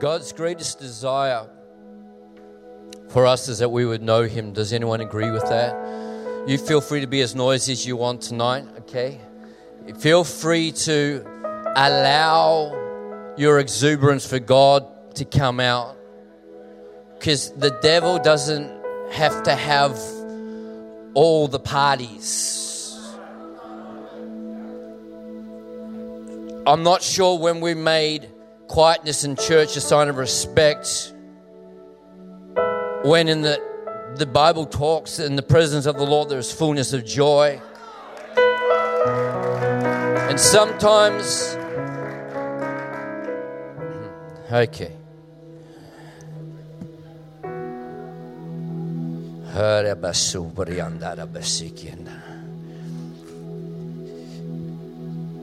God's greatest desire for us is that we would know Him. Does anyone agree with that? You feel free to be as noisy as you want tonight, okay? Feel free to allow your exuberance for God to come out. Because the devil doesn't have to have all the parties. I'm not sure when we made quietness in church a sign of respect. When in the the Bible talks in the presence of the Lord there is fullness of joy. And sometimes hmm, okay.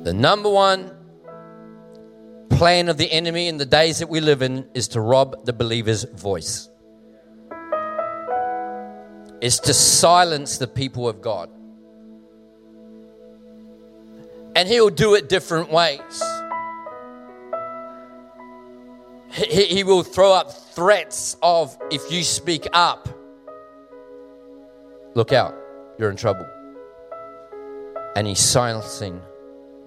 The number one plan of the enemy in the days that we live in is to rob the believer's voice, is to silence the people of God. And he'll do it different ways. He, he will throw up threats of if you speak up, look out, you're in trouble. And he's silencing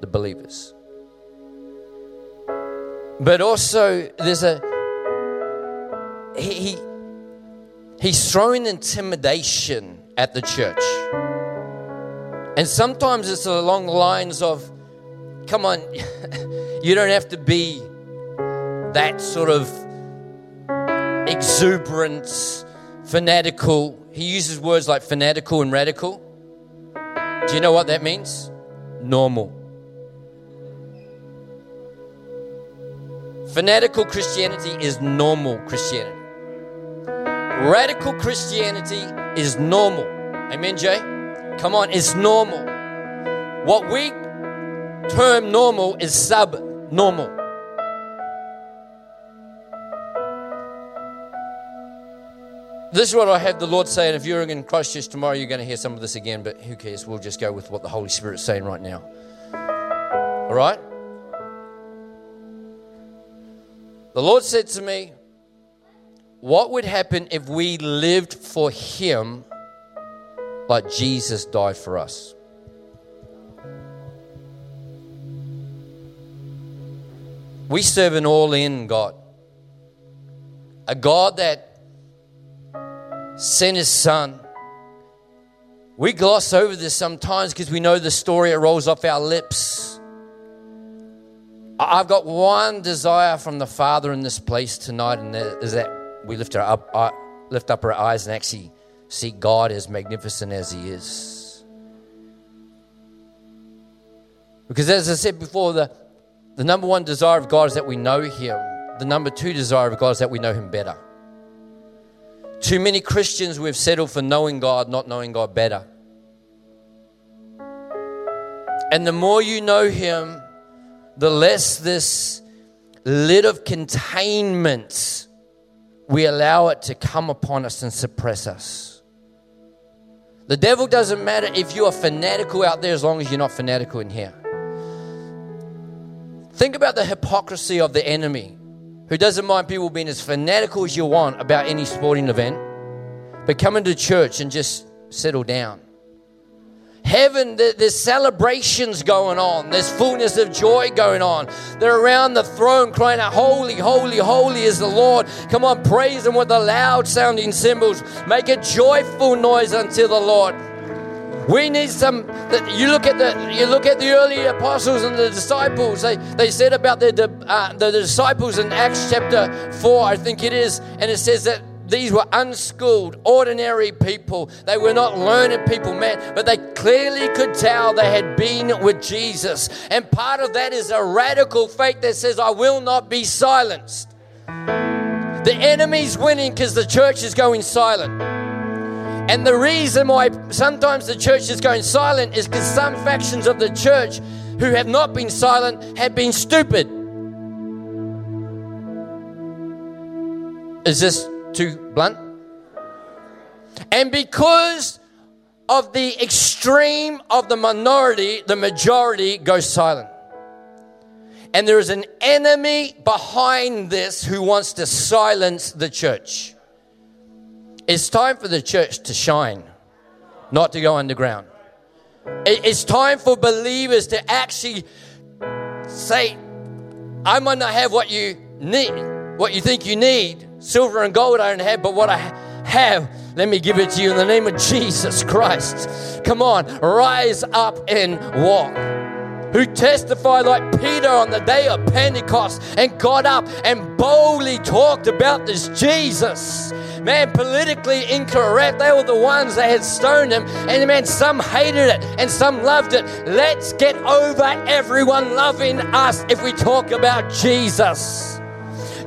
the believers. But also, there's a he, he he's throwing intimidation at the church, and sometimes it's along the lines of, "Come on, you don't have to be that sort of exuberant, fanatical." He uses words like fanatical and radical. Do you know what that means? Normal. Fanatical Christianity is normal Christianity. Radical Christianity is normal. Amen, Jay? Come on, it's normal. What we term normal is subnormal. This is what I have the Lord say, and if you're in Christchurch tomorrow, you're going to hear some of this again, but who cares? We'll just go with what the Holy Spirit's saying right now. All right? The Lord said to me, What would happen if we lived for Him like Jesus died for us? We serve an all in God, a God that sent His Son. We gloss over this sometimes because we know the story, it rolls off our lips. I've got one desire from the Father in this place tonight, and that is that we lift our up, uh, lift up our eyes and actually see God as magnificent as He is. Because as I said before, the, the number one desire of God is that we know Him. The number two desire of God is that we know Him better. Too many Christians we've settled for knowing God, not knowing God better. And the more you know Him, the less this lid of containment we allow it to come upon us and suppress us. The devil doesn't matter if you are fanatical out there as long as you're not fanatical in here. Think about the hypocrisy of the enemy who doesn't mind people being as fanatical as you want about any sporting event, but coming to church and just settle down. Heaven, there's celebrations going on. There's fullness of joy going on. They're around the throne crying out, Holy, holy, holy is the Lord. Come on, praise Him with the loud sounding cymbals. Make a joyful noise unto the Lord. We need some. That You look at the you look at the early apostles and the disciples. They they said about the uh, the disciples in Acts chapter four, I think it is, and it says that these were unschooled, ordinary people. They were not learned people, man, but they clearly could tell they had been with Jesus. And part of that is a radical faith that says, I will not be silenced. The enemy's winning because the church is going silent. And the reason why sometimes the church is going silent is because some factions of the church who have not been silent have been stupid. Is this too blunt? And because of the extreme of the minority, the majority goes silent. And there is an enemy behind this who wants to silence the church. It's time for the church to shine, not to go underground. It's time for believers to actually say, I might not have what you need, what you think you need. Silver and gold I don't have, but what I have, let me give it to you in the name of Jesus Christ. Come on, rise up and walk who testified like Peter on the day of Pentecost and got up and boldly talked about this Jesus. Man, politically incorrect. They were the ones that had stoned him, and man, some hated it and some loved it. Let's get over everyone loving us if we talk about Jesus.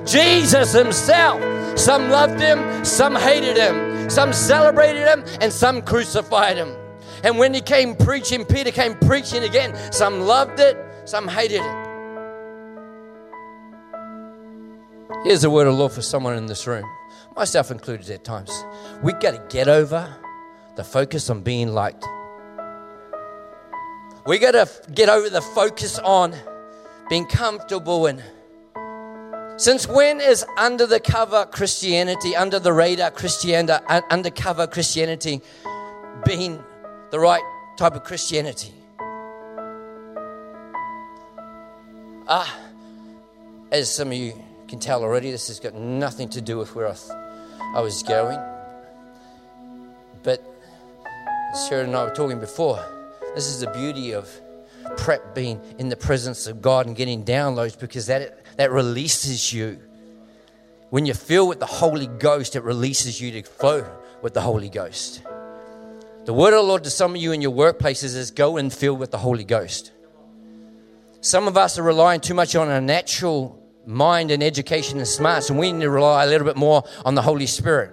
Jesus himself. Some loved him, some hated him, some celebrated him, and some crucified him. And when he came preaching, Peter came preaching again. Some loved it, some hated it. Here's a word of Lord for someone in this room, myself included at times. We got to get over the focus on being liked. We got to get over the focus on being comfortable and since when is under the cover Christianity, under the radar Christianity, undercover Christianity being the right type of Christianity. Ah, as some of you can tell already, this has got nothing to do with where I, th- I was going. But Sharon and I were talking before, this is the beauty of prep being in the presence of God and getting downloads because that, that releases you. When you feel with the Holy Ghost, it releases you to flow with the Holy Ghost. The word of the Lord to some of you in your workplaces is go and fill with the Holy Ghost. Some of us are relying too much on our natural mind and education and smarts, and we need to rely a little bit more on the Holy Spirit.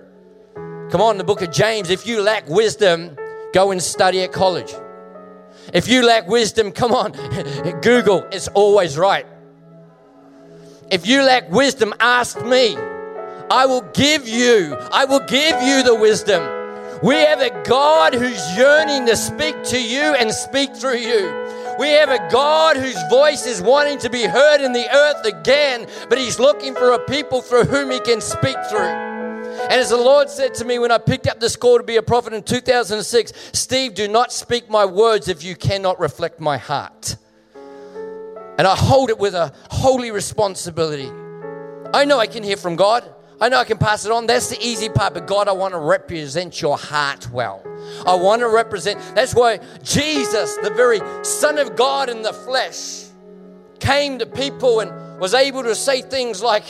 Come on, the book of James, if you lack wisdom, go and study at college. If you lack wisdom, come on, Google, it's always right. If you lack wisdom, ask me. I will give you, I will give you the wisdom. We have a God who's yearning to speak to you and speak through you. We have a God whose voice is wanting to be heard in the earth again, but He's looking for a people through whom He can speak through. And as the Lord said to me when I picked up this call to be a prophet in 2006, Steve, do not speak my words if you cannot reflect my heart. And I hold it with a holy responsibility. I know I can hear from God. I know I can pass it on. That's the easy part. But God, I want to represent your heart well. I want to represent. That's why Jesus, the very Son of God in the flesh, came to people and was able to say things like,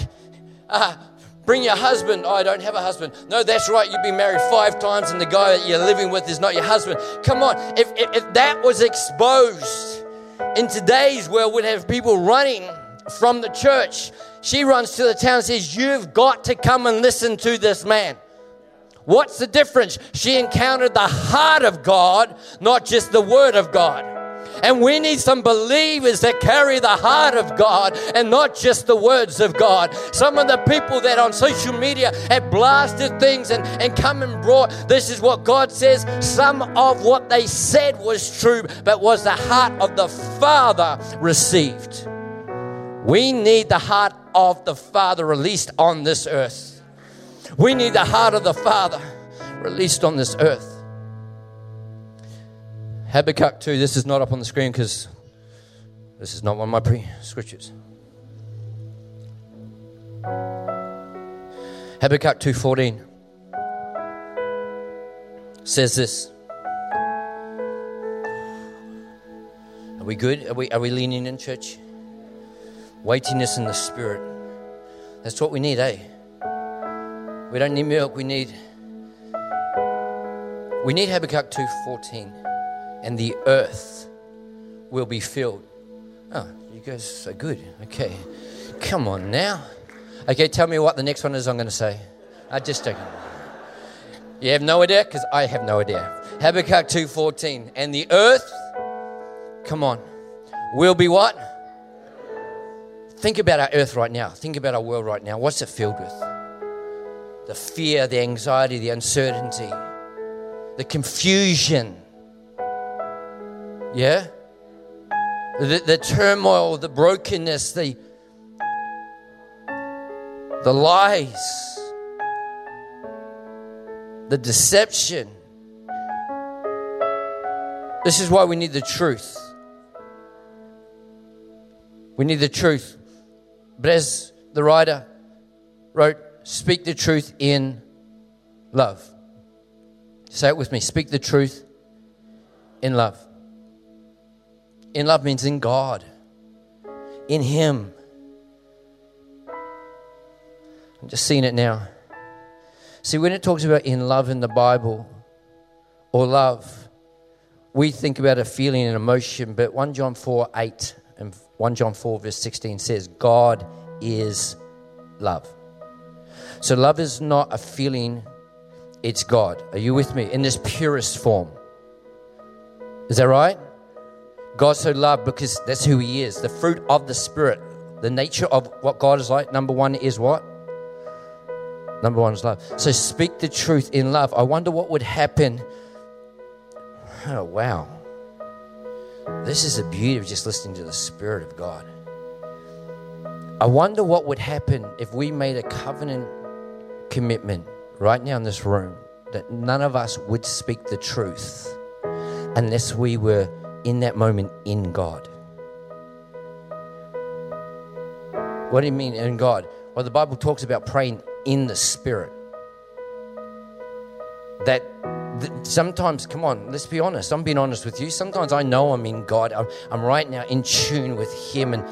uh, Bring your husband. Oh, I don't have a husband. No, that's right. You've been married five times and the guy that you're living with is not your husband. Come on. If, if, if that was exposed in today's world, we'd have people running from the church she runs to the town and says, You've got to come and listen to this man. What's the difference? She encountered the heart of God, not just the word of God. And we need some believers that carry the heart of God and not just the words of God. Some of the people that on social media have blasted things and, and come and brought, this is what God says. Some of what they said was true, but was the heart of the Father received. We need the heart of the Father released on this earth. We need the heart of the Father released on this earth. Habakkuk 2, this is not up on the screen because this is not one of my pre scriptures. Habakkuk 2:14 says this. Are we good? Are we, are we leaning in, church? weightiness in the spirit. That's what we need, eh? We don't need milk, we need we need Habakkuk 2:14 and the earth will be filled. Oh, you guys are good. Okay. Come on now. Okay, tell me what the next one is I'm going to say. I just don't. You have no idea because I have no idea. Habakkuk 2:14 and the earth come on will be what? Think about our earth right now. Think about our world right now. What's it filled with? The fear, the anxiety, the uncertainty, the confusion. Yeah? the, the turmoil, the brokenness, the, the lies, the deception. This is why we need the truth. We need the truth. But as the writer wrote, speak the truth in love. Say it with me speak the truth in love. In love means in God, in Him. I'm just seeing it now. See, when it talks about in love in the Bible or love, we think about a feeling and emotion, but 1 John 4 8 and 1 John 4 verse 16 says, God is love. So love is not a feeling, it's God. Are you with me? In this purest form. Is that right? God so loved because that's who He is. The fruit of the Spirit, the nature of what God is like, number one is what? Number one is love. So speak the truth in love. I wonder what would happen. Oh, wow. This is the beauty of just listening to the Spirit of God. I wonder what would happen if we made a covenant commitment right now in this room that none of us would speak the truth unless we were in that moment in God. What do you mean in God? Well, the Bible talks about praying in the Spirit. That sometimes, come on, let's be honest. I'm being honest with you. Sometimes I know I'm in God. I'm, I'm right now in tune with Him and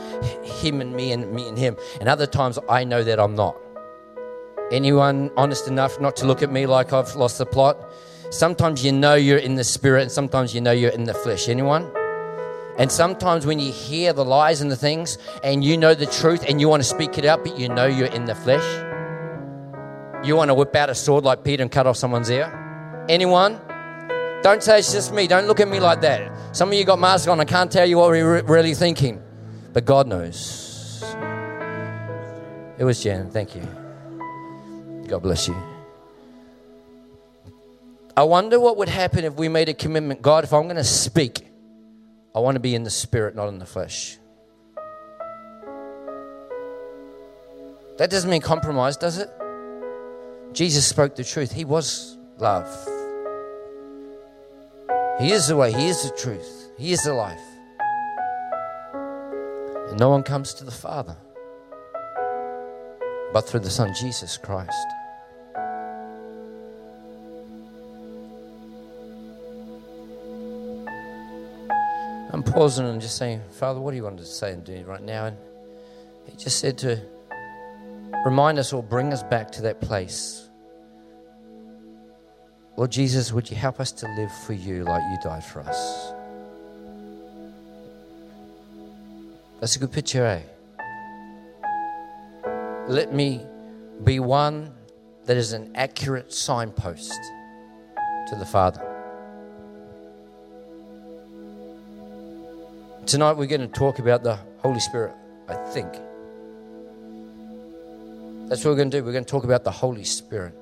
Him and me and me and Him. And other times I know that I'm not. Anyone honest enough not to look at me like I've lost the plot? Sometimes you know you're in the spirit, and sometimes you know you're in the flesh. Anyone? And sometimes when you hear the lies and the things, and you know the truth, and you want to speak it out, but you know you're in the flesh, you want to whip out a sword like Peter and cut off someone's ear. Anyone? Don't say it's just me. Don't look at me like that. Some of you got masks on. I can't tell you what we're really thinking, but God knows. It was Jen. Thank you. God bless you. I wonder what would happen if we made a commitment God, if I'm going to speak, I want to be in the spirit, not in the flesh. That doesn't mean compromise, does it? Jesus spoke the truth. He was love. He is the way, He is the truth, He is the life. And no one comes to the Father but through the Son, Jesus Christ. I'm pausing and just saying, Father, what do you want to say and do right now? And he just said to remind us or bring us back to that place. Lord Jesus, would you help us to live for you like you died for us? That's a good picture, eh? Let me be one that is an accurate signpost to the Father. Tonight we're going to talk about the Holy Spirit, I think. That's what we're going to do. We're going to talk about the Holy Spirit.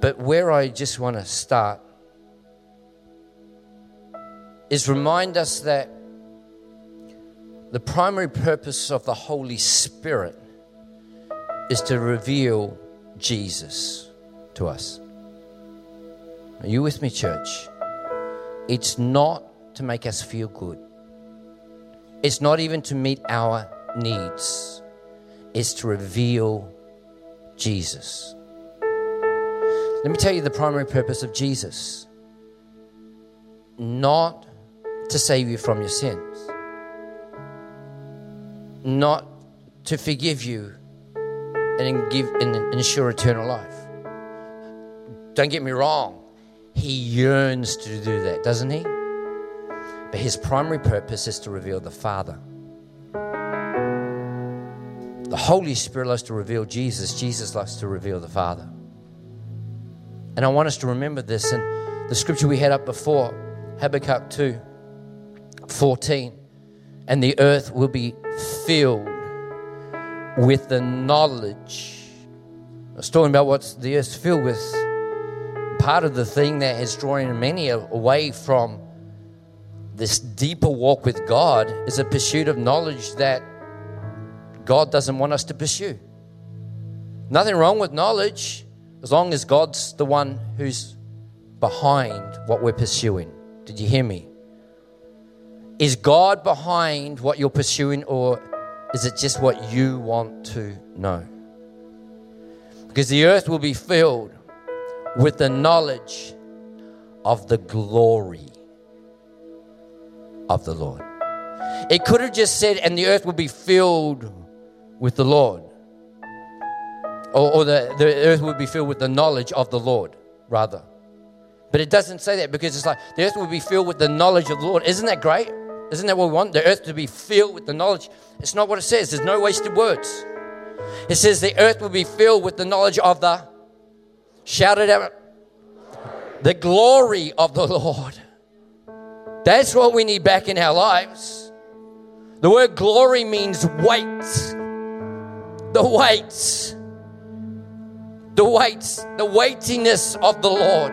But where I just want to start is remind us that the primary purpose of the Holy Spirit is to reveal Jesus to us. Are you with me, church? It's not to make us feel good. It's not even to meet our needs, it's to reveal Jesus. Let me tell you the primary purpose of Jesus not to save you from your sins, not to forgive you and give and ensure eternal life. Don't get me wrong, he yearns to do that, doesn't he? But his primary purpose is to reveal the Father. The Holy Spirit loves to reveal Jesus, Jesus loves to reveal the Father. And I want us to remember this. And the scripture we had up before, Habakkuk 2 14, and the earth will be filled with the knowledge. I was talking about what the earth's filled with. Part of the thing that is drawing many away from this deeper walk with God is a pursuit of knowledge that God doesn't want us to pursue. Nothing wrong with knowledge as long as God's the one who's behind what we're pursuing. Did you hear me? Is God behind what you're pursuing, or is it just what you want to know? Because the earth will be filled with the knowledge of the glory of the Lord. It could have just said, and the earth will be filled with the Lord. Or, or the, the earth will be filled with the knowledge of the Lord, rather. But it doesn't say that because it's like the earth will be filled with the knowledge of the Lord. Isn't that great? Isn't that what we want? The earth to be filled with the knowledge. It's not what it says. There's no wasted words. It says the earth will be filled with the knowledge of the, shout it out, the glory of the Lord. That's what we need back in our lives. The word glory means weight. The weights. The weights. The weightiness of the Lord.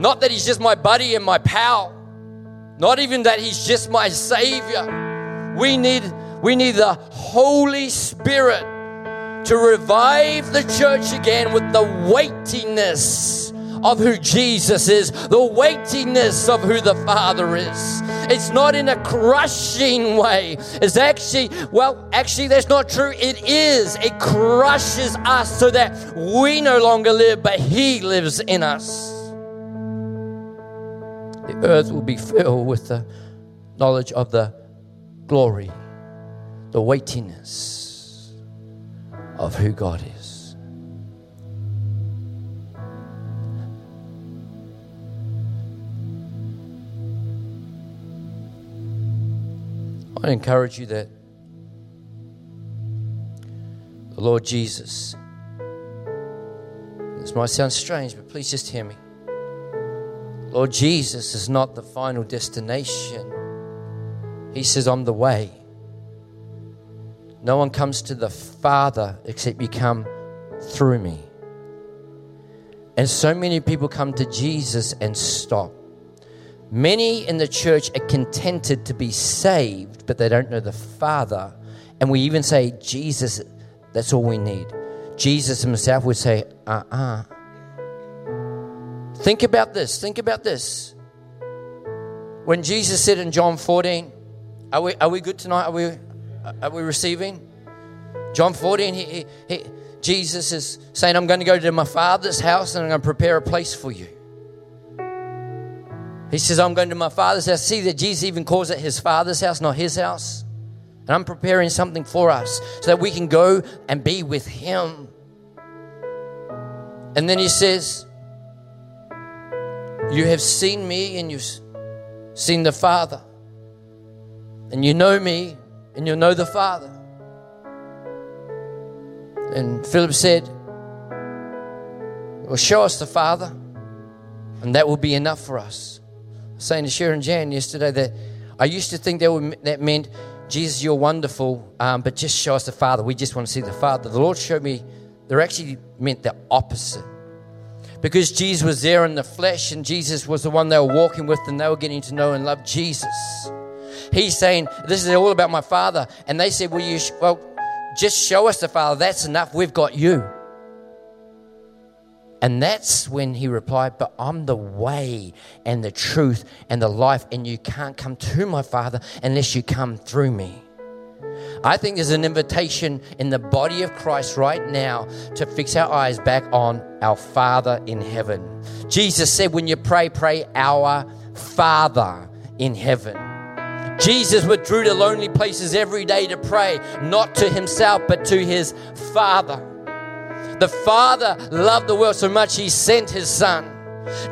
Not that He's just my buddy and my pal. Not even that He's just my Savior. We need, we need the Holy Spirit to revive the church again with the weightiness of who Jesus is, the weightiness of who the Father is. It's not in a crushing way. It's actually, well, actually, that's not true. It is. It crushes us so that we no longer live, but He lives in us. The earth will be filled with the knowledge of the glory, the weightiness of who God is. I encourage you that the Lord Jesus, this might sound strange, but please just hear me. Lord Jesus is not the final destination. He says, I'm the way. No one comes to the Father except you come through me. And so many people come to Jesus and stop. Many in the church are contented to be saved, but they don't know the Father. And we even say, Jesus, that's all we need. Jesus himself would say, uh uh-uh. uh Think about this. Think about this. When Jesus said in John 14, are we, are we good tonight? Are we, are we receiving? John 14, he, he, he, Jesus is saying, I'm going to go to my Father's house and I'm going to prepare a place for you. He says, I'm going to my father's house. See that Jesus even calls it his father's house, not his house. And I'm preparing something for us so that we can go and be with him. And then he says, You have seen me and you've seen the Father. And you know me and you know the Father. And Philip said, Well, show us the Father, and that will be enough for us saying to Sharon Jan yesterday that I used to think that, would, that meant, Jesus, you're wonderful, um, but just show us the Father. We just want to see the Father. The Lord showed me they're actually meant the opposite. Because Jesus was there in the flesh and Jesus was the one they were walking with and they were getting to know and love Jesus. He's saying, This is all about my Father. And they said, Well, you sh- well just show us the Father. That's enough. We've got you. And that's when he replied, But I'm the way and the truth and the life, and you can't come to my Father unless you come through me. I think there's an invitation in the body of Christ right now to fix our eyes back on our Father in heaven. Jesus said, When you pray, pray our Father in heaven. Jesus withdrew to lonely places every day to pray, not to himself, but to his Father. The Father loved the world so much, He sent His Son.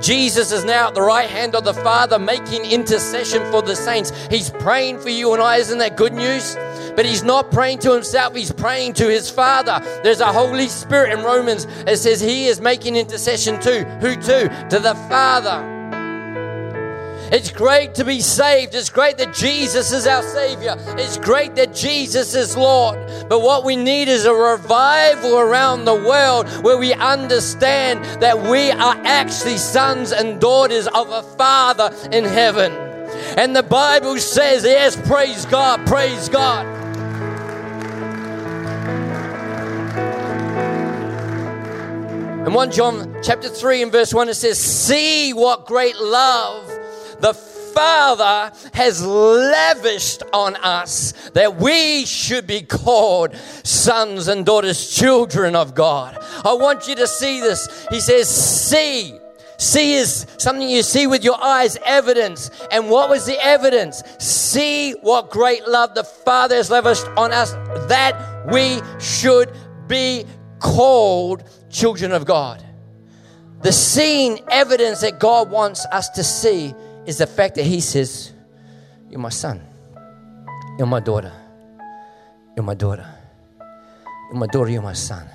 Jesus is now at the right hand of the Father making intercession for the saints. He's praying for you and I. Isn't that good news? But he's not praying to himself, he's praying to his Father. There's a Holy Spirit in Romans It says he is making intercession to who to? To the Father. It's great to be saved. It's great that Jesus is our Savior. It's great that Jesus is Lord. But what we need is a revival around the world where we understand that we are actually sons and daughters of a Father in heaven. And the Bible says, yes, praise God, praise God. In 1 John chapter 3 and verse 1, it says, See what great love the Father has lavished on us that we should be called sons and daughters, children of God. I want you to see this. He says, See. See is something you see with your eyes, evidence. And what was the evidence? See what great love the Father has lavished on us that we should be called children of God. The seeing evidence that God wants us to see is the fact that He says, You're my son. You're my daughter. You're my daughter. You're my daughter. You're my son.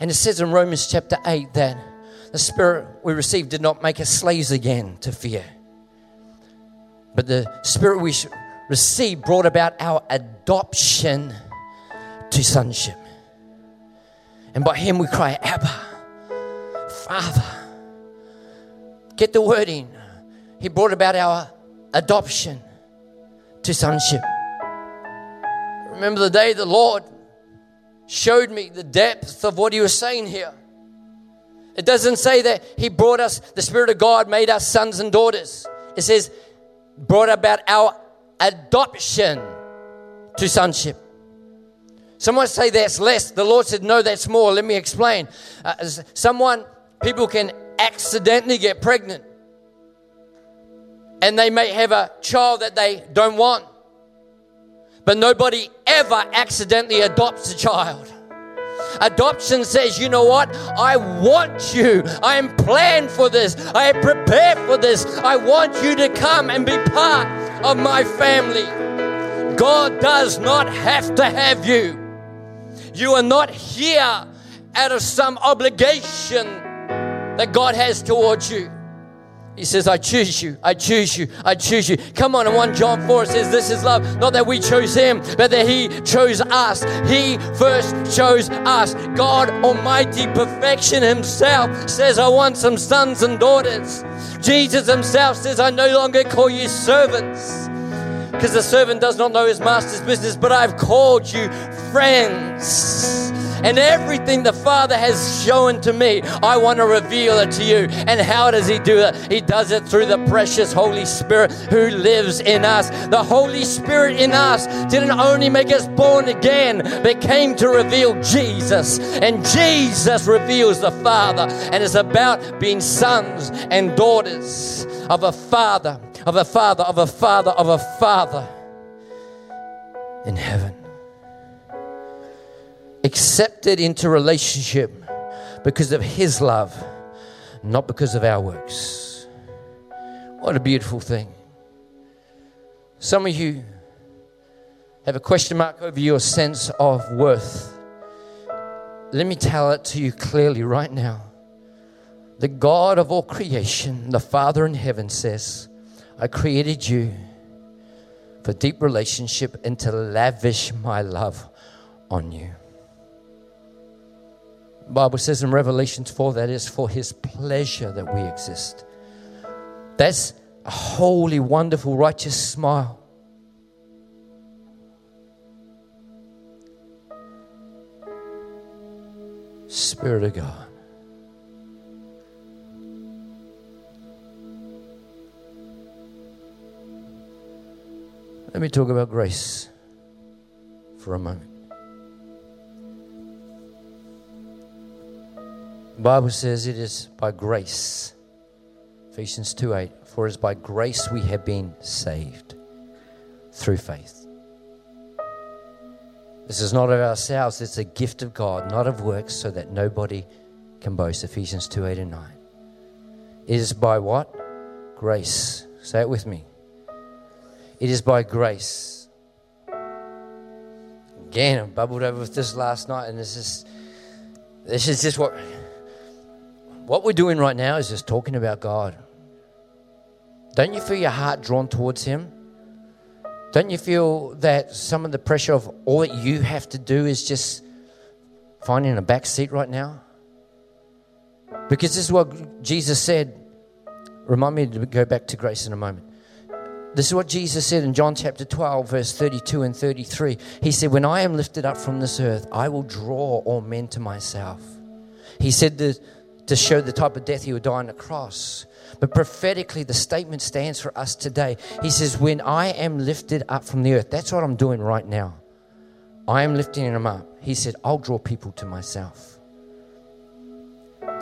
And it says in Romans chapter 8 that the Spirit we received did not make us slaves again to fear. But the Spirit we received brought about our adoption to sonship. And by Him we cry, Abba, Father. Get the word in. He brought about our adoption to sonship. Remember the day the Lord showed me the depth of what He was saying here. It doesn't say that He brought us, the Spirit of God made us sons and daughters. It says, brought about our adoption to sonship. Someone say that's less. The Lord said, no, that's more. Let me explain. Uh, someone, people can accidentally get pregnant and they may have a child that they don't want. But nobody ever accidentally adopts a child. Adoption says, you know what? I want you. I am planned for this. I am prepared for this. I want you to come and be part of my family. God does not have to have you. You are not here out of some obligation that God has towards you. He says, I choose you, I choose you, I choose you. Come on, in 1 John 4 it says, This is love. Not that we chose him, but that he chose us. He first chose us. God Almighty, perfection himself says, I want some sons and daughters. Jesus himself says, I no longer call you servants. Because the servant does not know his master's business, but I've called you friends. And everything the Father has shown to me, I want to reveal it to you. And how does He do it? He does it through the precious Holy Spirit who lives in us. The Holy Spirit in us didn't only make us born again, but came to reveal Jesus. And Jesus reveals the Father. And it's about being sons and daughters of a Father, of a Father, of a Father, of a Father in heaven accepted into relationship because of His love, not because of our works. What a beautiful thing. Some of you have a question mark over your sense of worth. Let me tell it to you clearly right now. The God of all creation, the Father in heaven says, I created you for deep relationship and to lavish my love on you. Bible says in Revelations 4 that is for his pleasure that we exist. That's a holy, wonderful, righteous smile. Spirit of God. Let me talk about grace for a moment. The Bible says it is by grace. Ephesians 2 8. For it is by grace we have been saved through faith. This is not of ourselves, it's a gift of God, not of works, so that nobody can boast. Ephesians 2 8 and 9. It is by what? Grace. Say it with me. It is by grace. Again, I bubbled over with this last night, and this is this is just what what we're doing right now is just talking about God. Don't you feel your heart drawn towards Him? Don't you feel that some of the pressure of all that you have to do is just finding a back seat right now? Because this is what Jesus said. Remind me to go back to grace in a moment. This is what Jesus said in John chapter 12, verse 32 and 33. He said, When I am lifted up from this earth, I will draw all men to myself. He said to, to show the type of death he would die on the cross. But prophetically, the statement stands for us today. He says, When I am lifted up from the earth, that's what I'm doing right now. I am lifting him up. He said, I'll draw people to myself.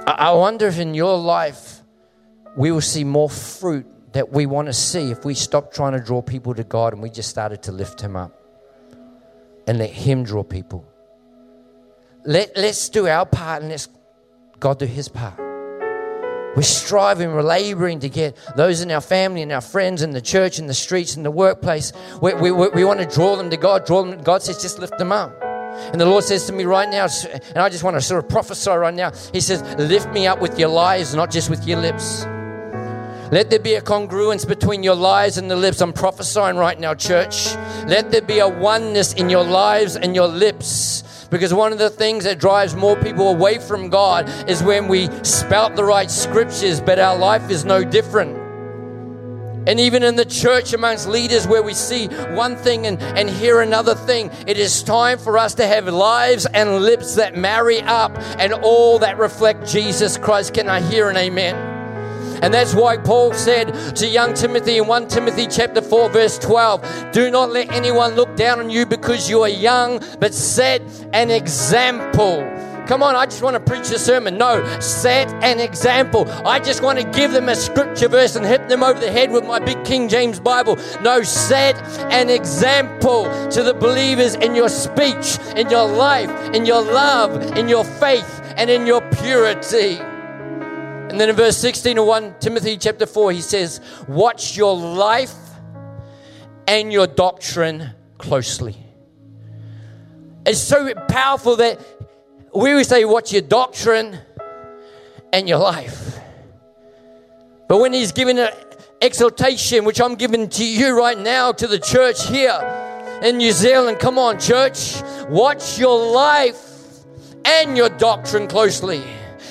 I wonder if in your life we will see more fruit that we want to see if we stop trying to draw people to God and we just started to lift Him up and let Him draw people. Let, let's do our part and let God do His part. We're striving, we're laboring to get those in our family and our friends in the church, in the streets, in the workplace. We, we, we, want to draw them to God. Draw them. God says, just lift them up. And the Lord says to me right now, and I just want to sort of prophesy right now. He says, Lift me up with your lives, not just with your lips. Let there be a congruence between your lives and the lips. I'm prophesying right now, church. Let there be a oneness in your lives and your lips. Because one of the things that drives more people away from God is when we spout the right scriptures, but our life is no different. And even in the church, amongst leaders, where we see one thing and, and hear another thing, it is time for us to have lives and lips that marry up and all that reflect Jesus Christ. Can I hear an amen? And that's why Paul said to young Timothy in 1 Timothy chapter 4 verse 12, do not let anyone look down on you because you are young, but set an example. Come on, I just want to preach a sermon. No, set an example. I just want to give them a scripture verse and hit them over the head with my big King James Bible. No, set an example to the believers in your speech, in your life, in your love, in your faith, and in your purity. And then in verse 16 of 1 Timothy chapter 4, he says, Watch your life and your doctrine closely. It's so powerful that we would say, Watch your doctrine and your life. But when he's giving an exhortation, which I'm giving to you right now, to the church here in New Zealand, come on, church, watch your life and your doctrine closely.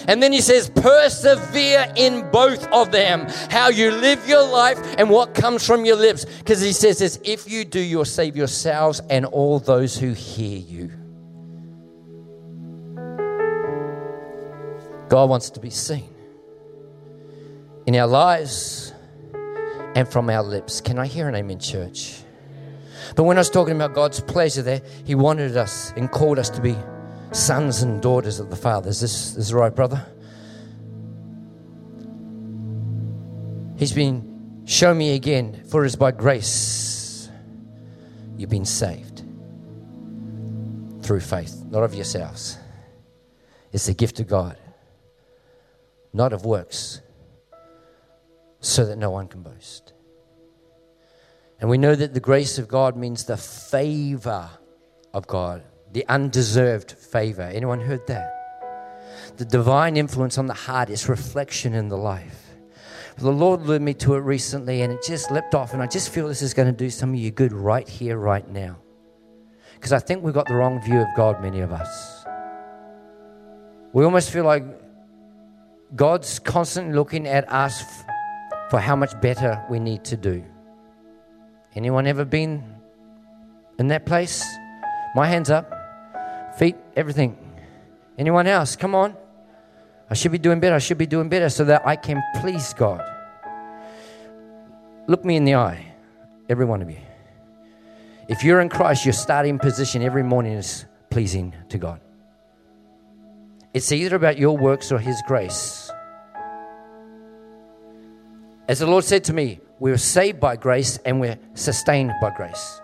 And then he says, persevere in both of them, how you live your life and what comes from your lips. Because he says this if you do, you'll save yourselves and all those who hear you. God wants to be seen in our lives and from our lips. Can I hear an amen, church? But when I was talking about God's pleasure there, He wanted us and called us to be sons and daughters of the Father. Is this, is right, brother? He's been show me again, for it is by grace you've been saved through faith, not of yourselves. It's the gift of God, not of works, so that no one can boast. And we know that the grace of God means the favor of God the undeserved favor. Anyone heard that? The divine influence on the heart is reflection in the life. The Lord led me to it recently and it just leapt off, and I just feel this is going to do some of you good right here, right now. Because I think we've got the wrong view of God, many of us. We almost feel like God's constantly looking at us for how much better we need to do. Anyone ever been in that place? My hands up feet, everything. Anyone else? Come on. I should be doing better. I should be doing better so that I can please God. Look me in the eye, every one of you. If you're in Christ, your starting position every morning is pleasing to God. It's either about your works or His grace. As the Lord said to me, we're saved by grace and we're sustained by grace.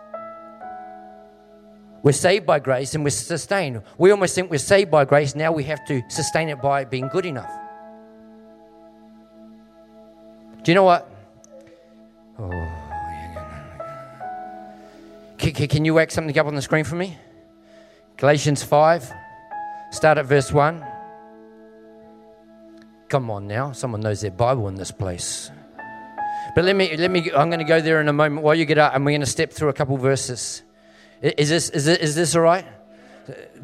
We're saved by grace and we're sustained. We almost think we're saved by grace. Now we have to sustain it by being good enough. Do you know what? Oh, can, you whack something up on the screen for me? Galatians 5, start at verse 1. Come on now, someone knows their Bible in this place. But let me, let me, I'm going to go there in a moment while you get up and we're going to step through a couple verses. Is this, is this, is this all right?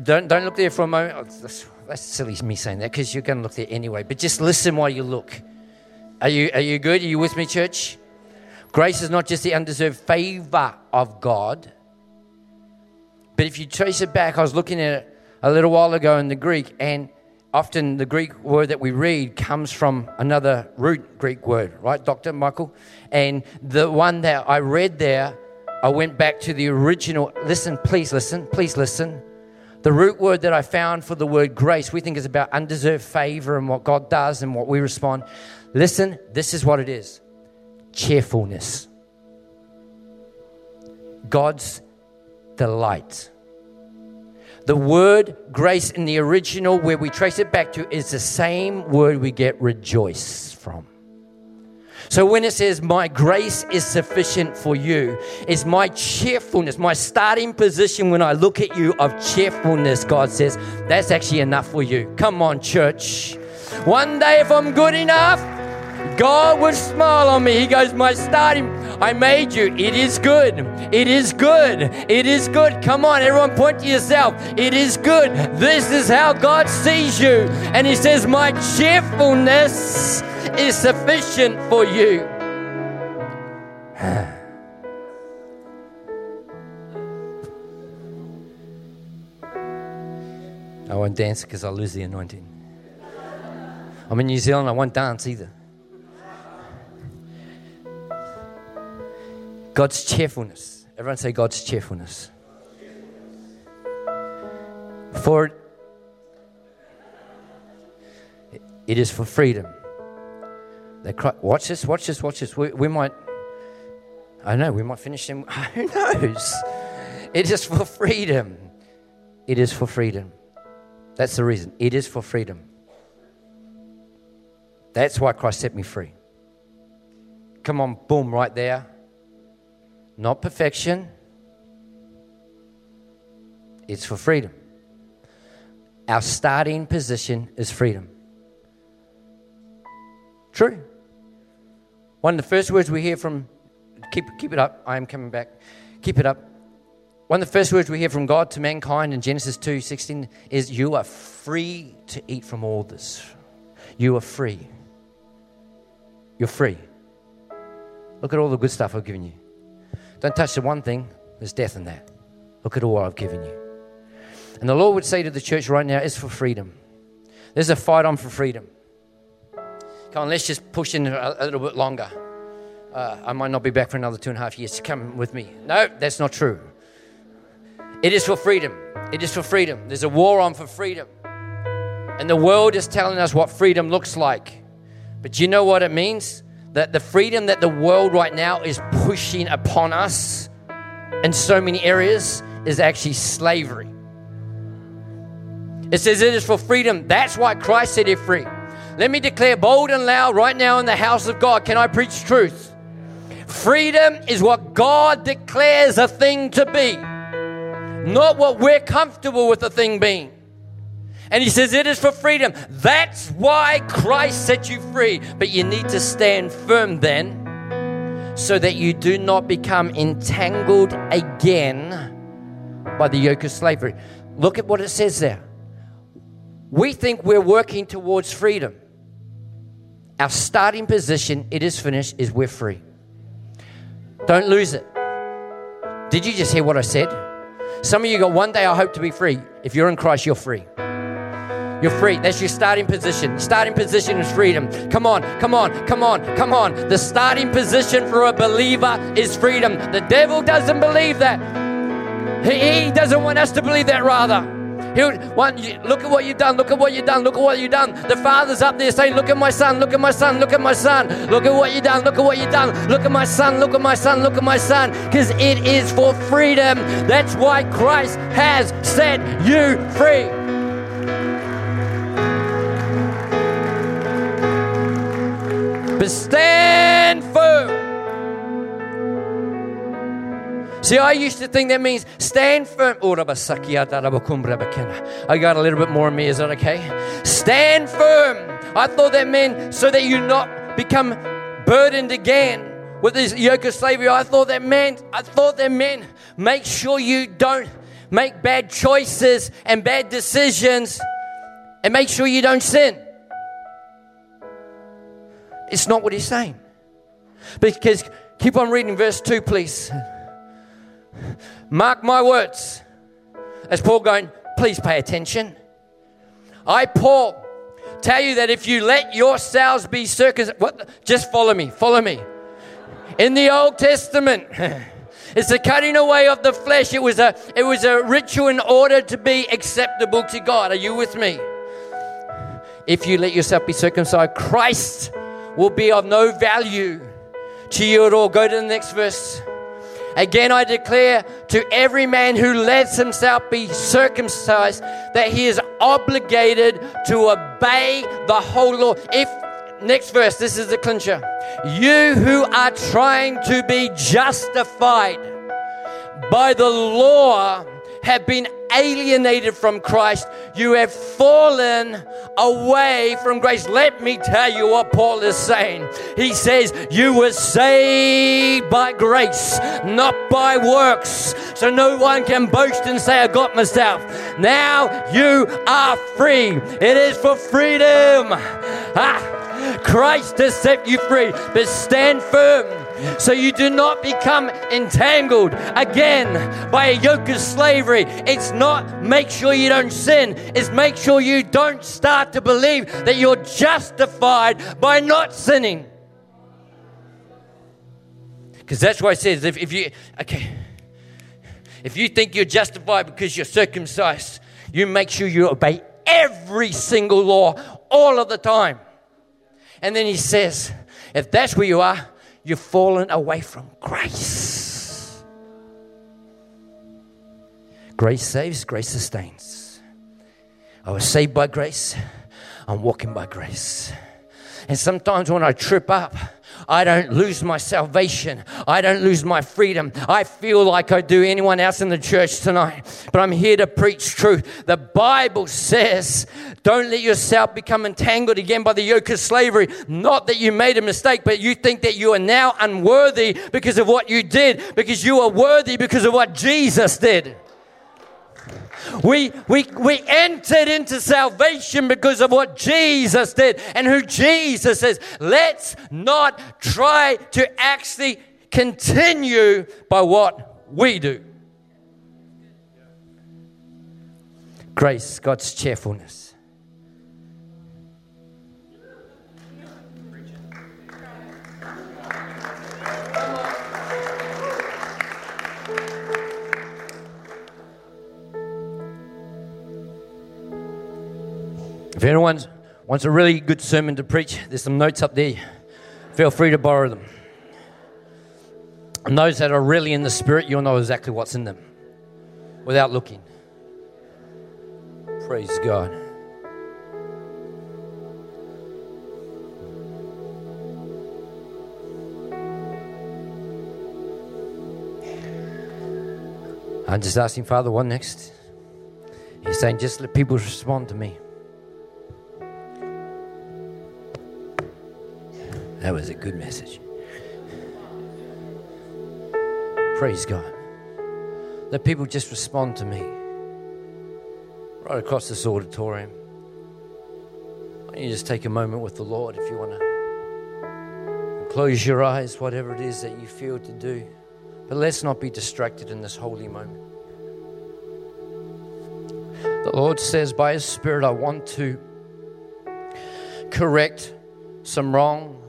Don't, don't look there for a moment. Oh, that's, that's silly me saying that because you're going to look there anyway. But just listen while you look. Are you, are you good? Are you with me, church? Grace is not just the undeserved favor of God, but if you trace it back, I was looking at it a little while ago in the Greek, and often the Greek word that we read comes from another root Greek word, right, Dr. Michael? And the one that I read there, I went back to the original. Listen, please listen, please listen. The root word that I found for the word grace, we think is about undeserved favor and what God does and what we respond. Listen, this is what it is cheerfulness. God's delight. The word grace in the original, where we trace it back to, is the same word we get rejoice from. So when it says, My grace is sufficient for you, it's my cheerfulness, my starting position when I look at you of cheerfulness, God says, that's actually enough for you. Come on, church. One day, if I'm good enough, God would smile on me. He goes, My starting, I made you. It is good. It is good. It is good. Come on, everyone, point to yourself. It is good. This is how God sees you. And He says, My cheerfulness is sufficient for you. I won't dance because I'll lose the anointing. I'm in New Zealand, I won't dance either. God's cheerfulness. Everyone say God's cheerfulness. For it is for freedom. They cry, watch this, watch this, watch this. We, we might, I know, we might finish them. Who knows? It is for freedom. It is for freedom. That's the reason. It is for freedom. That's why Christ set me free. Come on, boom, right there. Not perfection, it's for freedom. Our starting position is freedom. True. One of the first words we hear from, keep, keep it up, I am coming back. Keep it up. One of the first words we hear from God to mankind in Genesis 2 16 is, You are free to eat from all this. You are free. You're free. Look at all the good stuff I've given you. Don't touch the one thing, there's death in that. Look at all I've given you. And the Lord would say to the church right now, it's for freedom. There's a fight on for freedom. Come on, let's just push in a, a little bit longer. Uh, I might not be back for another two and a half years. Come with me. No, that's not true. It is for freedom. It is for freedom. There's a war on for freedom. And the world is telling us what freedom looks like. But you know what it means? That the freedom that the world right now is pushing upon us in so many areas is actually slavery. It says it is for freedom. That's why Christ set it free. Let me declare bold and loud right now in the house of God. Can I preach truth? Freedom is what God declares a thing to be, not what we're comfortable with a thing being. And he says, It is for freedom. That's why Christ set you free. But you need to stand firm then so that you do not become entangled again by the yoke of slavery. Look at what it says there. We think we're working towards freedom. Our starting position, it is finished, is we're free. Don't lose it. Did you just hear what I said? Some of you go, one day I hope to be free. If you're in Christ, you're free. You're free. That's your starting position. Starting position is freedom. Come on, come on, come on, come on. The starting position for a believer is freedom. The devil doesn't believe that. He, he doesn't want us to believe that, rather. He'll want you, look at what you've done, look at what you've done, look at what you've done. The father's up there saying, Look at my son, look at my son, look at my son, look at what you've done, look at what you've done, look at my son, look at my son, look at my son. Because it is for freedom. That's why Christ has set you free. Stand firm. See, I used to think that means stand firm. I got a little bit more in me. Is that okay? Stand firm. I thought that meant so that you not become burdened again with this yoke of slavery. I thought that meant, I thought that meant make sure you don't make bad choices and bad decisions and make sure you don't sin. It's not what he's saying. Because Keep on reading verse 2, please. Mark my words. As Paul going, please pay attention. I, Paul, tell you that if you let yourselves be circumcised, what? Just follow me, follow me. In the Old Testament, it's the cutting away of the flesh. It was a it was a ritual in order to be acceptable to God. Are you with me? If you let yourself be circumcised, Christ will be of no value to you at all. Go to the next verse. Again, I declare to every man who lets himself be circumcised that he is obligated to obey the whole law. If, next verse, this is the clincher. You who are trying to be justified by the law have been alienated from Christ. You have fallen away from grace. Let me tell you what Paul is saying. He says, You were saved by grace, not by works. So no one can boast and say, I got myself. Now you are free. It is for freedom. Ah. Christ has set you free, but stand firm so you do not become entangled again by a yoke of slavery. It's not make sure you don't sin, it's make sure you don't start to believe that you're justified by not sinning. Because that's why it says if, if you, okay, if you think you're justified because you're circumcised, you make sure you obey every single law all of the time. And then he says, if that's where you are, you've fallen away from grace. Grace saves, grace sustains. I was saved by grace, I'm walking by grace. And sometimes when I trip up, I don't lose my salvation. I don't lose my freedom. I feel like I do anyone else in the church tonight. But I'm here to preach truth. The Bible says, don't let yourself become entangled again by the yoke of slavery. Not that you made a mistake, but you think that you are now unworthy because of what you did, because you are worthy because of what Jesus did. We, we, we entered into salvation because of what Jesus did and who Jesus is. Let's not try to actually continue by what we do. Grace, God's cheerfulness. If anyone wants a really good sermon to preach, there's some notes up there. Feel free to borrow them. And those that are really in the Spirit, you'll know exactly what's in them without looking. Praise God. I'm just asking Father, what next? He's saying, just let people respond to me. That was a good message. Praise God. Let people just respond to me. Right across this auditorium. Why don't you just take a moment with the Lord if you want to close your eyes, whatever it is that you feel to do. But let's not be distracted in this holy moment. The Lord says, by His Spirit, I want to correct some wrong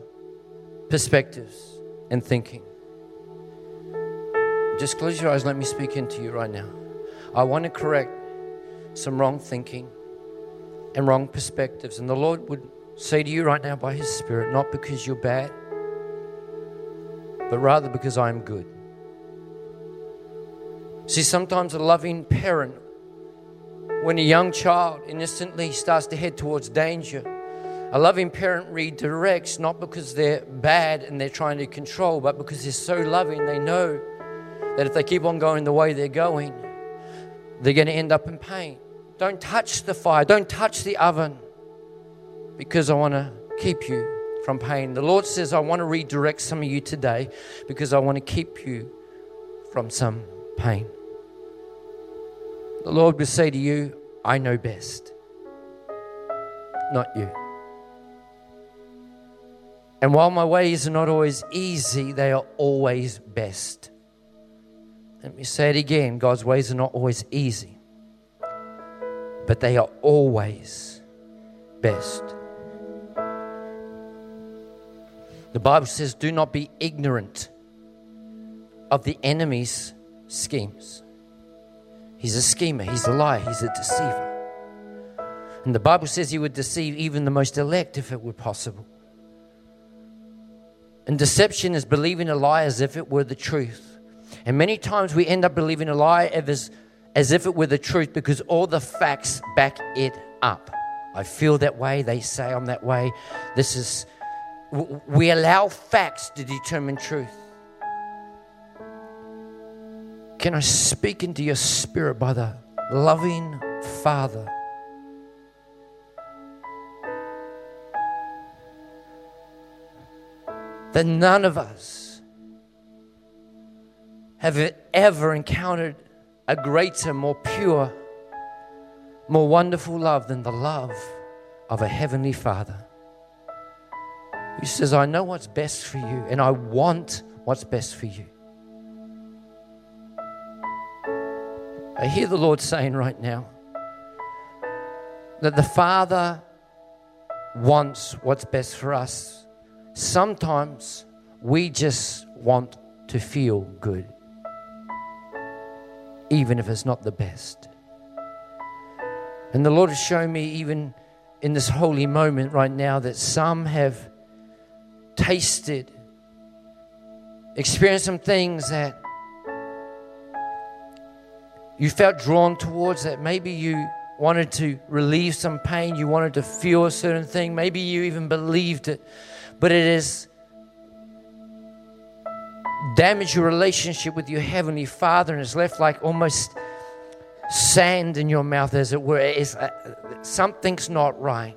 perspectives and thinking. Just close your eyes. Let me speak into you right now. I want to correct some wrong thinking and wrong perspectives. And the Lord would say to you right now by His Spirit, not because you're bad, but rather because I'm good. See, sometimes a loving parent, when a young child innocently starts to head towards danger, a loving parent redirects not because they're bad and they're trying to control, but because they're so loving, they know that if they keep on going the way they're going, they're going to end up in pain. Don't touch the fire, don't touch the oven because I want to keep you from pain. The Lord says, I want to redirect some of you today because I want to keep you from some pain. The Lord will say to you, I know best, not you. And while my ways are not always easy, they are always best. Let me say it again God's ways are not always easy, but they are always best. The Bible says, Do not be ignorant of the enemy's schemes. He's a schemer, he's a liar, he's a deceiver. And the Bible says he would deceive even the most elect if it were possible. And deception is believing a lie as if it were the truth. And many times we end up believing a lie as, as if it were the truth because all the facts back it up. I feel that way. They say I'm that way. This is, we allow facts to determine truth. Can I speak into your spirit by the loving Father? That none of us have ever encountered a greater, more pure, more wonderful love than the love of a heavenly Father who says, I know what's best for you and I want what's best for you. I hear the Lord saying right now that the Father wants what's best for us. Sometimes we just want to feel good, even if it's not the best. And the Lord has shown me, even in this holy moment right now, that some have tasted, experienced some things that you felt drawn towards that maybe you wanted to relieve some pain, you wanted to feel a certain thing, maybe you even believed it, but it has damaged your relationship with your Heavenly Father and has left like almost sand in your mouth, as it were. It's, uh, something's not right.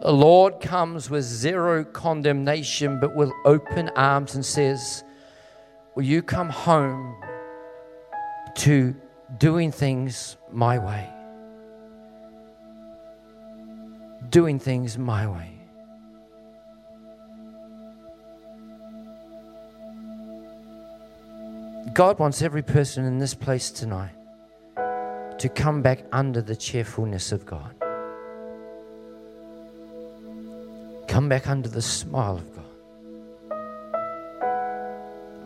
The Lord comes with zero condemnation, but with open arms and says, Will you come home to doing things my way. Doing things my way. God wants every person in this place tonight to come back under the cheerfulness of God. Come back under the smile of God.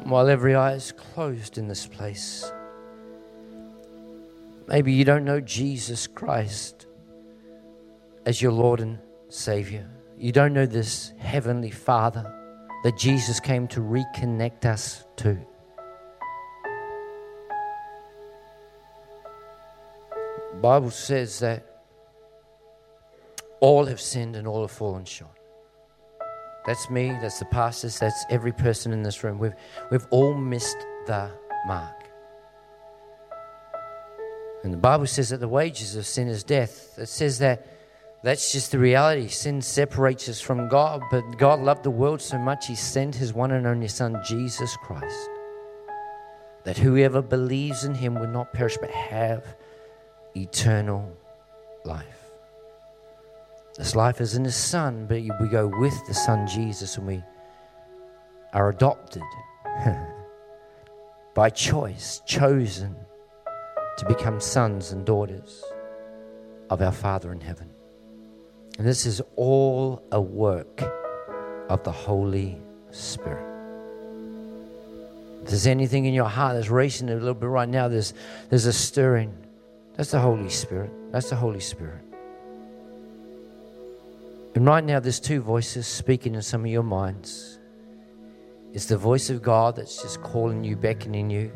While every eye is closed in this place. Maybe you don't know Jesus Christ as your Lord and Savior. You don't know this Heavenly Father that Jesus came to reconnect us to. Bible says that all have sinned and all have fallen short. That's me, that's the pastors, that's every person in this room. We've, we've all missed the mark. And the Bible says that the wages of sin is death. It says that that's just the reality. Sin separates us from God, but God loved the world so much, He sent His one and only Son, Jesus Christ, that whoever believes in Him will not perish but have eternal life. This life is in His Son, but we go with the Son, Jesus, and we are adopted by choice, chosen to become sons and daughters of our Father in heaven. And this is all a work of the Holy Spirit. If there's anything in your heart that's racing a little bit right now, there's, there's a stirring. That's the Holy Spirit. That's the Holy Spirit. And right now, there's two voices speaking in some of your minds. It's the voice of God that's just calling you, beckoning you.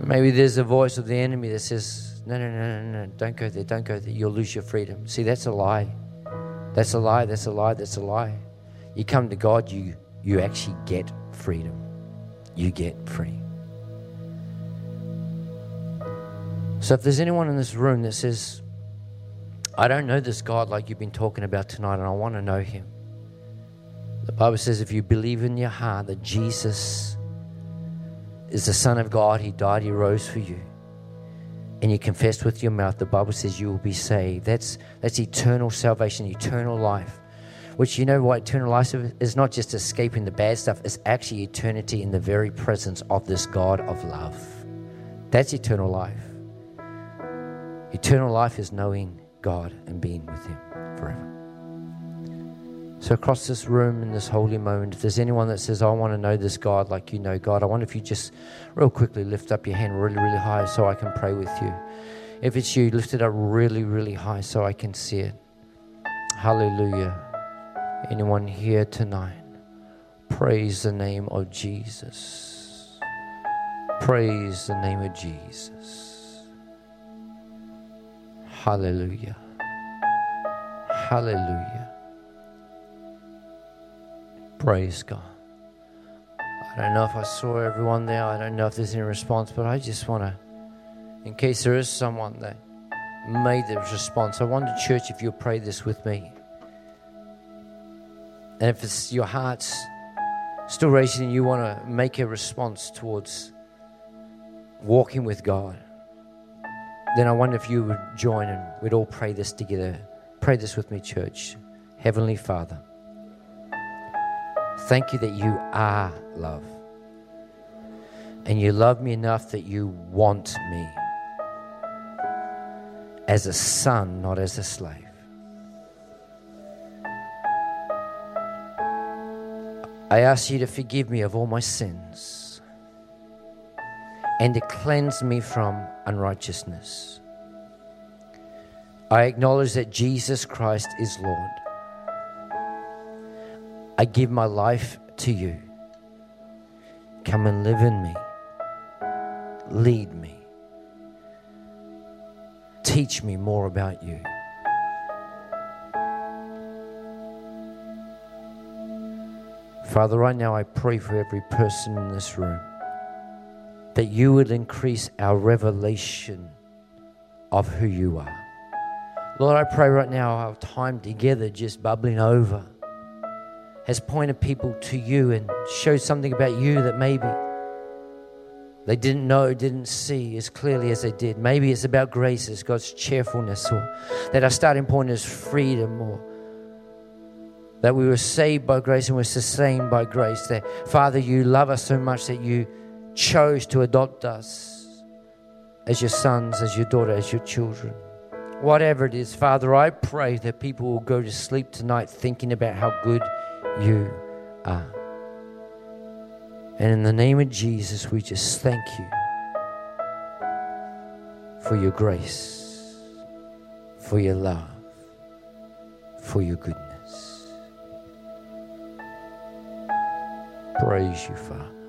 Maybe there's a voice of the enemy that says, No, no, no, no, no, don't go there, don't go there. You'll lose your freedom. See, that's a lie. That's a lie, that's a lie, that's a lie. You come to God, you, you actually get freedom. You get free. So if there's anyone in this room that says, I don't know this God like you've been talking about tonight, and I want to know him. The Bible says if you believe in your heart that Jesus is the Son of God. He died, He rose for you. And you confess with your mouth, the Bible says you will be saved. That's, that's eternal salvation, eternal life. Which you know what eternal life is not just escaping the bad stuff, it's actually eternity in the very presence of this God of love. That's eternal life. Eternal life is knowing God and being with Him forever. So, across this room in this holy moment, if there's anyone that says, I want to know this God like you know God, I wonder if you just real quickly lift up your hand really, really high so I can pray with you. If it's you, lift it up really, really high so I can see it. Hallelujah. Anyone here tonight? Praise the name of Jesus. Praise the name of Jesus. Hallelujah. Hallelujah. Praise God. I don't know if I saw everyone there. I don't know if there's any response, but I just want to, in case there is someone that made the response, I wonder, church, if you'll pray this with me. And if it's your heart's still racing and you want to make a response towards walking with God, then I wonder if you would join and we'd all pray this together. Pray this with me, church. Heavenly Father. Thank you that you are love. And you love me enough that you want me as a son, not as a slave. I ask you to forgive me of all my sins and to cleanse me from unrighteousness. I acknowledge that Jesus Christ is Lord. I give my life to you. Come and live in me. Lead me. Teach me more about you. Father, right now I pray for every person in this room that you would increase our revelation of who you are. Lord, I pray right now our time together just bubbling over has pointed people to you and showed something about you that maybe they didn't know, didn't see as clearly as they did. Maybe it's about grace, it's God's cheerfulness, or that our starting point is freedom, or that we were saved by grace and we're sustained by grace. That, Father, you love us so much that you chose to adopt us as your sons, as your daughter, as your children. Whatever it is, Father, I pray that people will go to sleep tonight thinking about how good you are. And in the name of Jesus, we just thank you for your grace, for your love, for your goodness. Praise you, Father.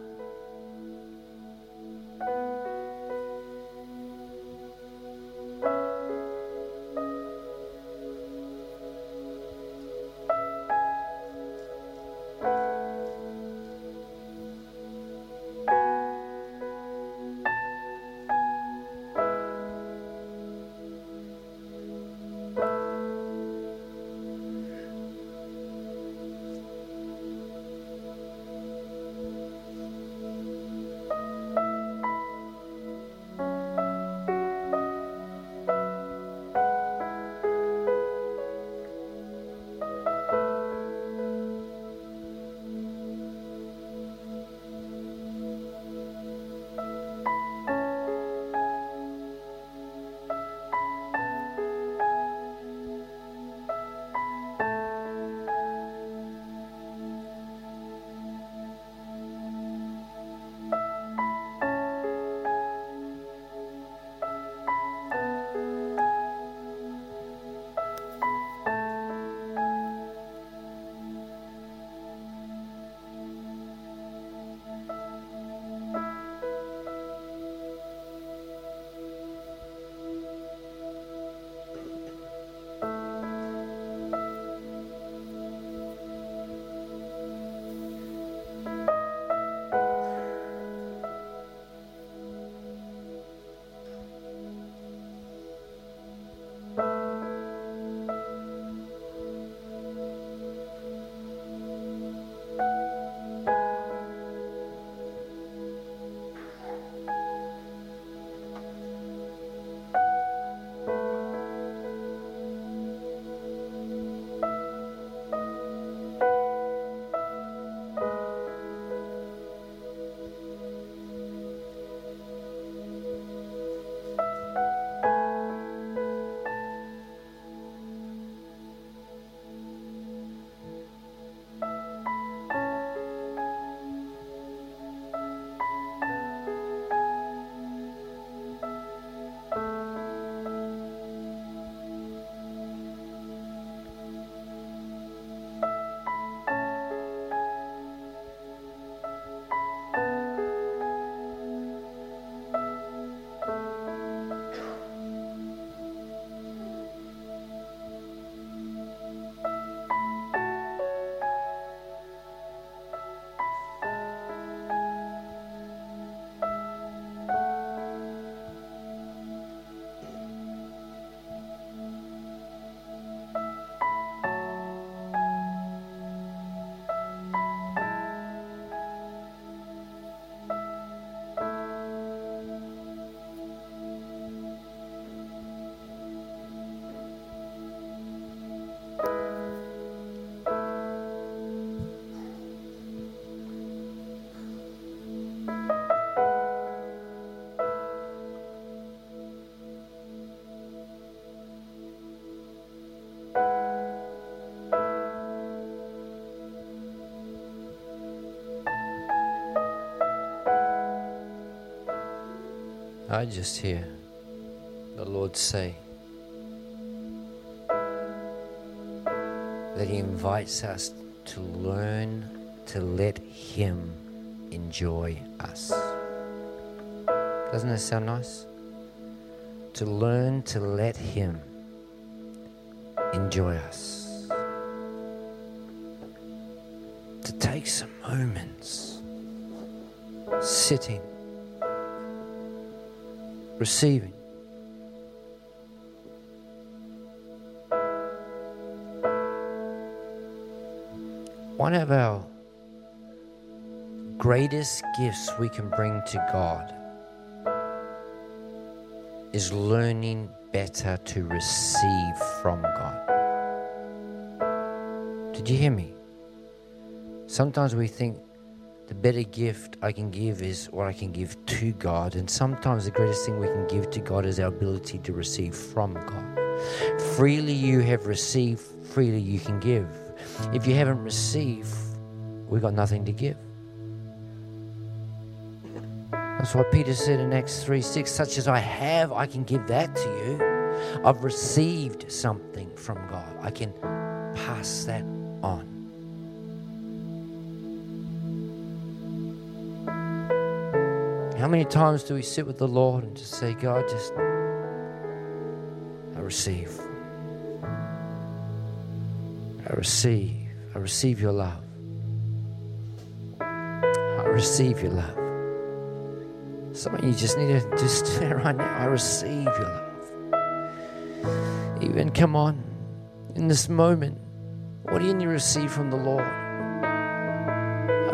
I just hear the Lord say that He invites us to learn to let Him enjoy us. Doesn't that sound nice? To learn to let Him enjoy us. To take some moments sitting, receiving. One of our greatest gifts we can bring to God is learning better to receive from God. Did you hear me? Sometimes we think the better gift I can give is what I can give to God, and sometimes the greatest thing we can give to God is our ability to receive from God. Freely you have received, freely you can give. If you haven't received, we've got nothing to give. That's what Peter said in Acts 3 6 such as I have, I can give that to you. I've received something from God, I can pass that on. How many times do we sit with the Lord and just say, God, just I receive. I receive. I receive your love. I receive your love. Some of you just need to just do right now. I receive your love. Even come on in this moment. What do you need to receive from the Lord?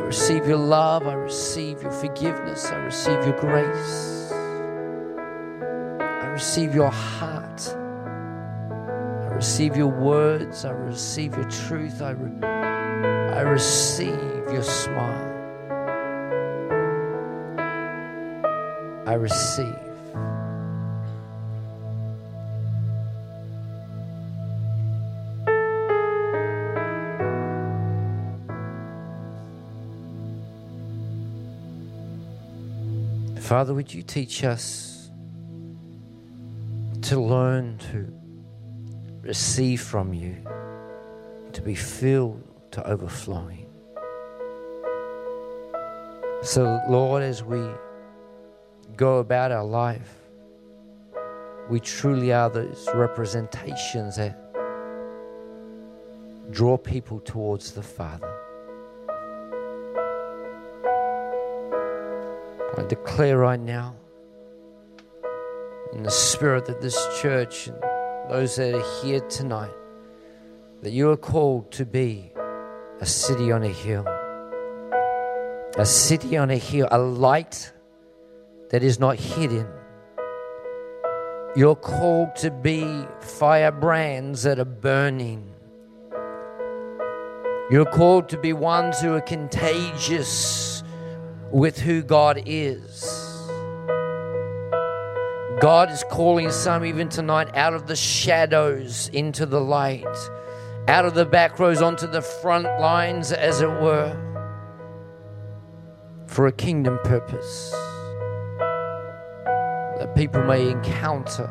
I receive your love. I receive your forgiveness. I receive your grace. I receive your heart. I receive your words. I receive your truth. I, re- I receive your smile. I receive. Father, would you teach us to learn to receive from you, to be filled to overflowing? So, Lord, as we go about our life, we truly are those representations that draw people towards the Father. I declare right now, in the spirit that this church and those that are here tonight, that you are called to be a city on a hill. A city on a hill, a light that is not hidden. You're called to be firebrands that are burning. You're called to be ones who are contagious with who God is. God is calling some even tonight out of the shadows into the light, out of the back rows onto the front lines, as it were, for a kingdom purpose that people may encounter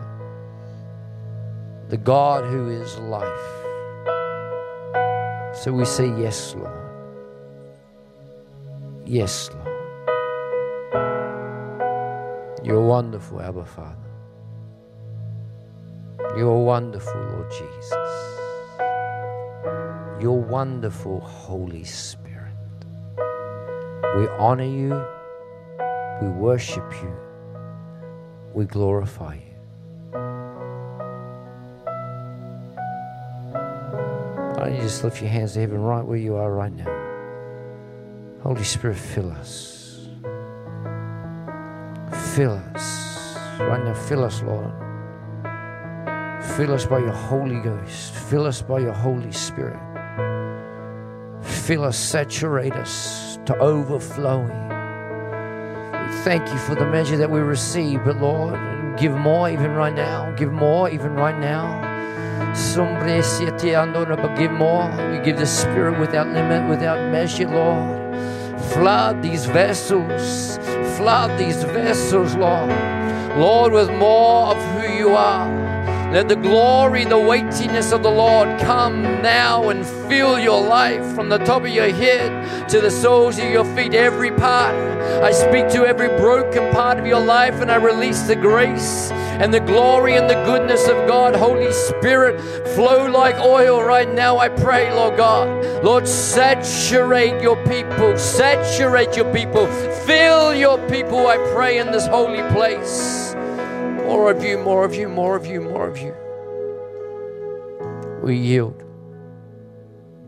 the God who is life. So we say, Yes, Lord. Yes, Lord. You're wonderful, Abba Father. You're wonderful, Lord Jesus. You're wonderful, Holy Spirit. We honor you. We worship you we glorify you. Why don't you just lift your hands to heaven right where you are right now? Holy Spirit, fill us. Fill us. Right now, fill us, Lord. Fill us by your Holy Ghost. Fill us by your Holy Spirit. Fill us, saturate us to overflowing We thank you for the measure that we receive, but Lord, give more even right now. Give more even right now. Give more. You give the Spirit without limit, without measure, Lord. Flood these vessels. Flood these vessels, Lord. Lord, with more of who you are. Let the glory, the weightiness of the Lord come now and fill your life from the top of your head to the soles of your feet, every part. I speak to every broken part of your life and I release the grace and the glory and the goodness of God. Holy Spirit, flow like oil right now, I pray, Lord God. Lord, saturate your people, saturate your people, fill your people, I pray, in this holy place. More of you, more of you, more of you, more of you. We yield.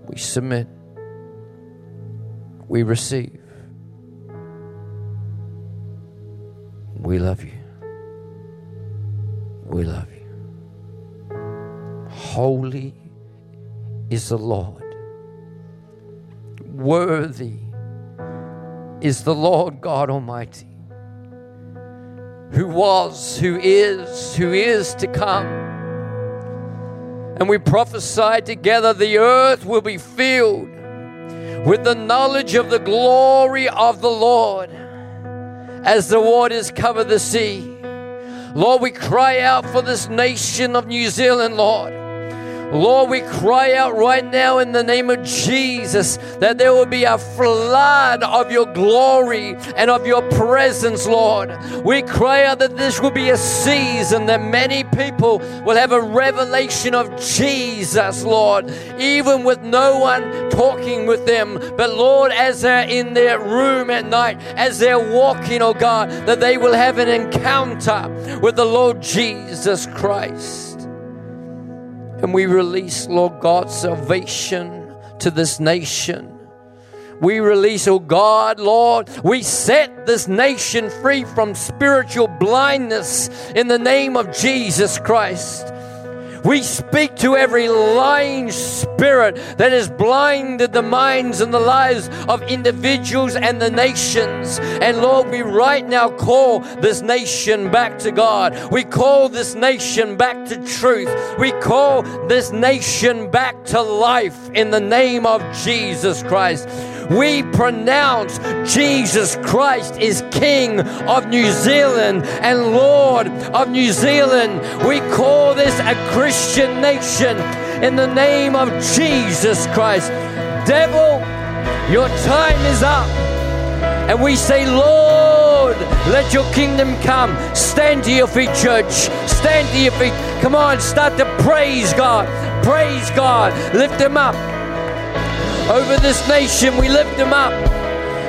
We submit. We receive. We love you. We love you. Holy is the Lord. Worthy is the Lord God Almighty who was, who is, who is to come. And we prophesy together the earth will be filled with the knowledge of the glory of the Lord as the waters cover the sea. Lord, we cry out for this nation of New Zealand, Lord. Lord, we cry out right now in the name of Jesus that there will be a flood of your glory and of your presence, Lord. We cry out that this will be a season that many people will have a revelation of Jesus, Lord, even with no one talking with them. But Lord, as they're in their room at night, as they're walking, oh God, that they will have an encounter with the Lord Jesus Christ. And we release, Lord God, salvation to this nation. We release, oh God, Lord, we set this nation free from spiritual blindness in the name of Jesus Christ. We speak to every lying spirit that has blinded the minds and the lives of individuals and the nations. And Lord, we right now call this nation back to God. We call this nation back to truth. We call this nation back to life in the name of Jesus Christ. We pronounce Jesus Christ is King of New Zealand and Lord of New Zealand. We call this a Christian nation in the name of Jesus Christ. Devil, your time is up. And we say, Lord, let your kingdom come. Stand to your feet, church. Stand to your feet. Come on, start to praise God. Praise God. Lift him up over this nation. We lift them up.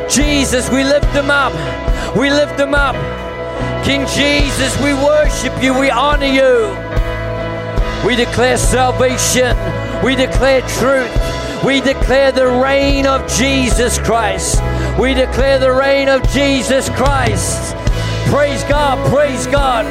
Jesus, we lift them up. We lift them up. King Jesus, we worship you. We honor you. We declare salvation. We declare truth. We declare the reign of Jesus Christ. We declare the reign of Jesus Christ. Praise God. Praise God.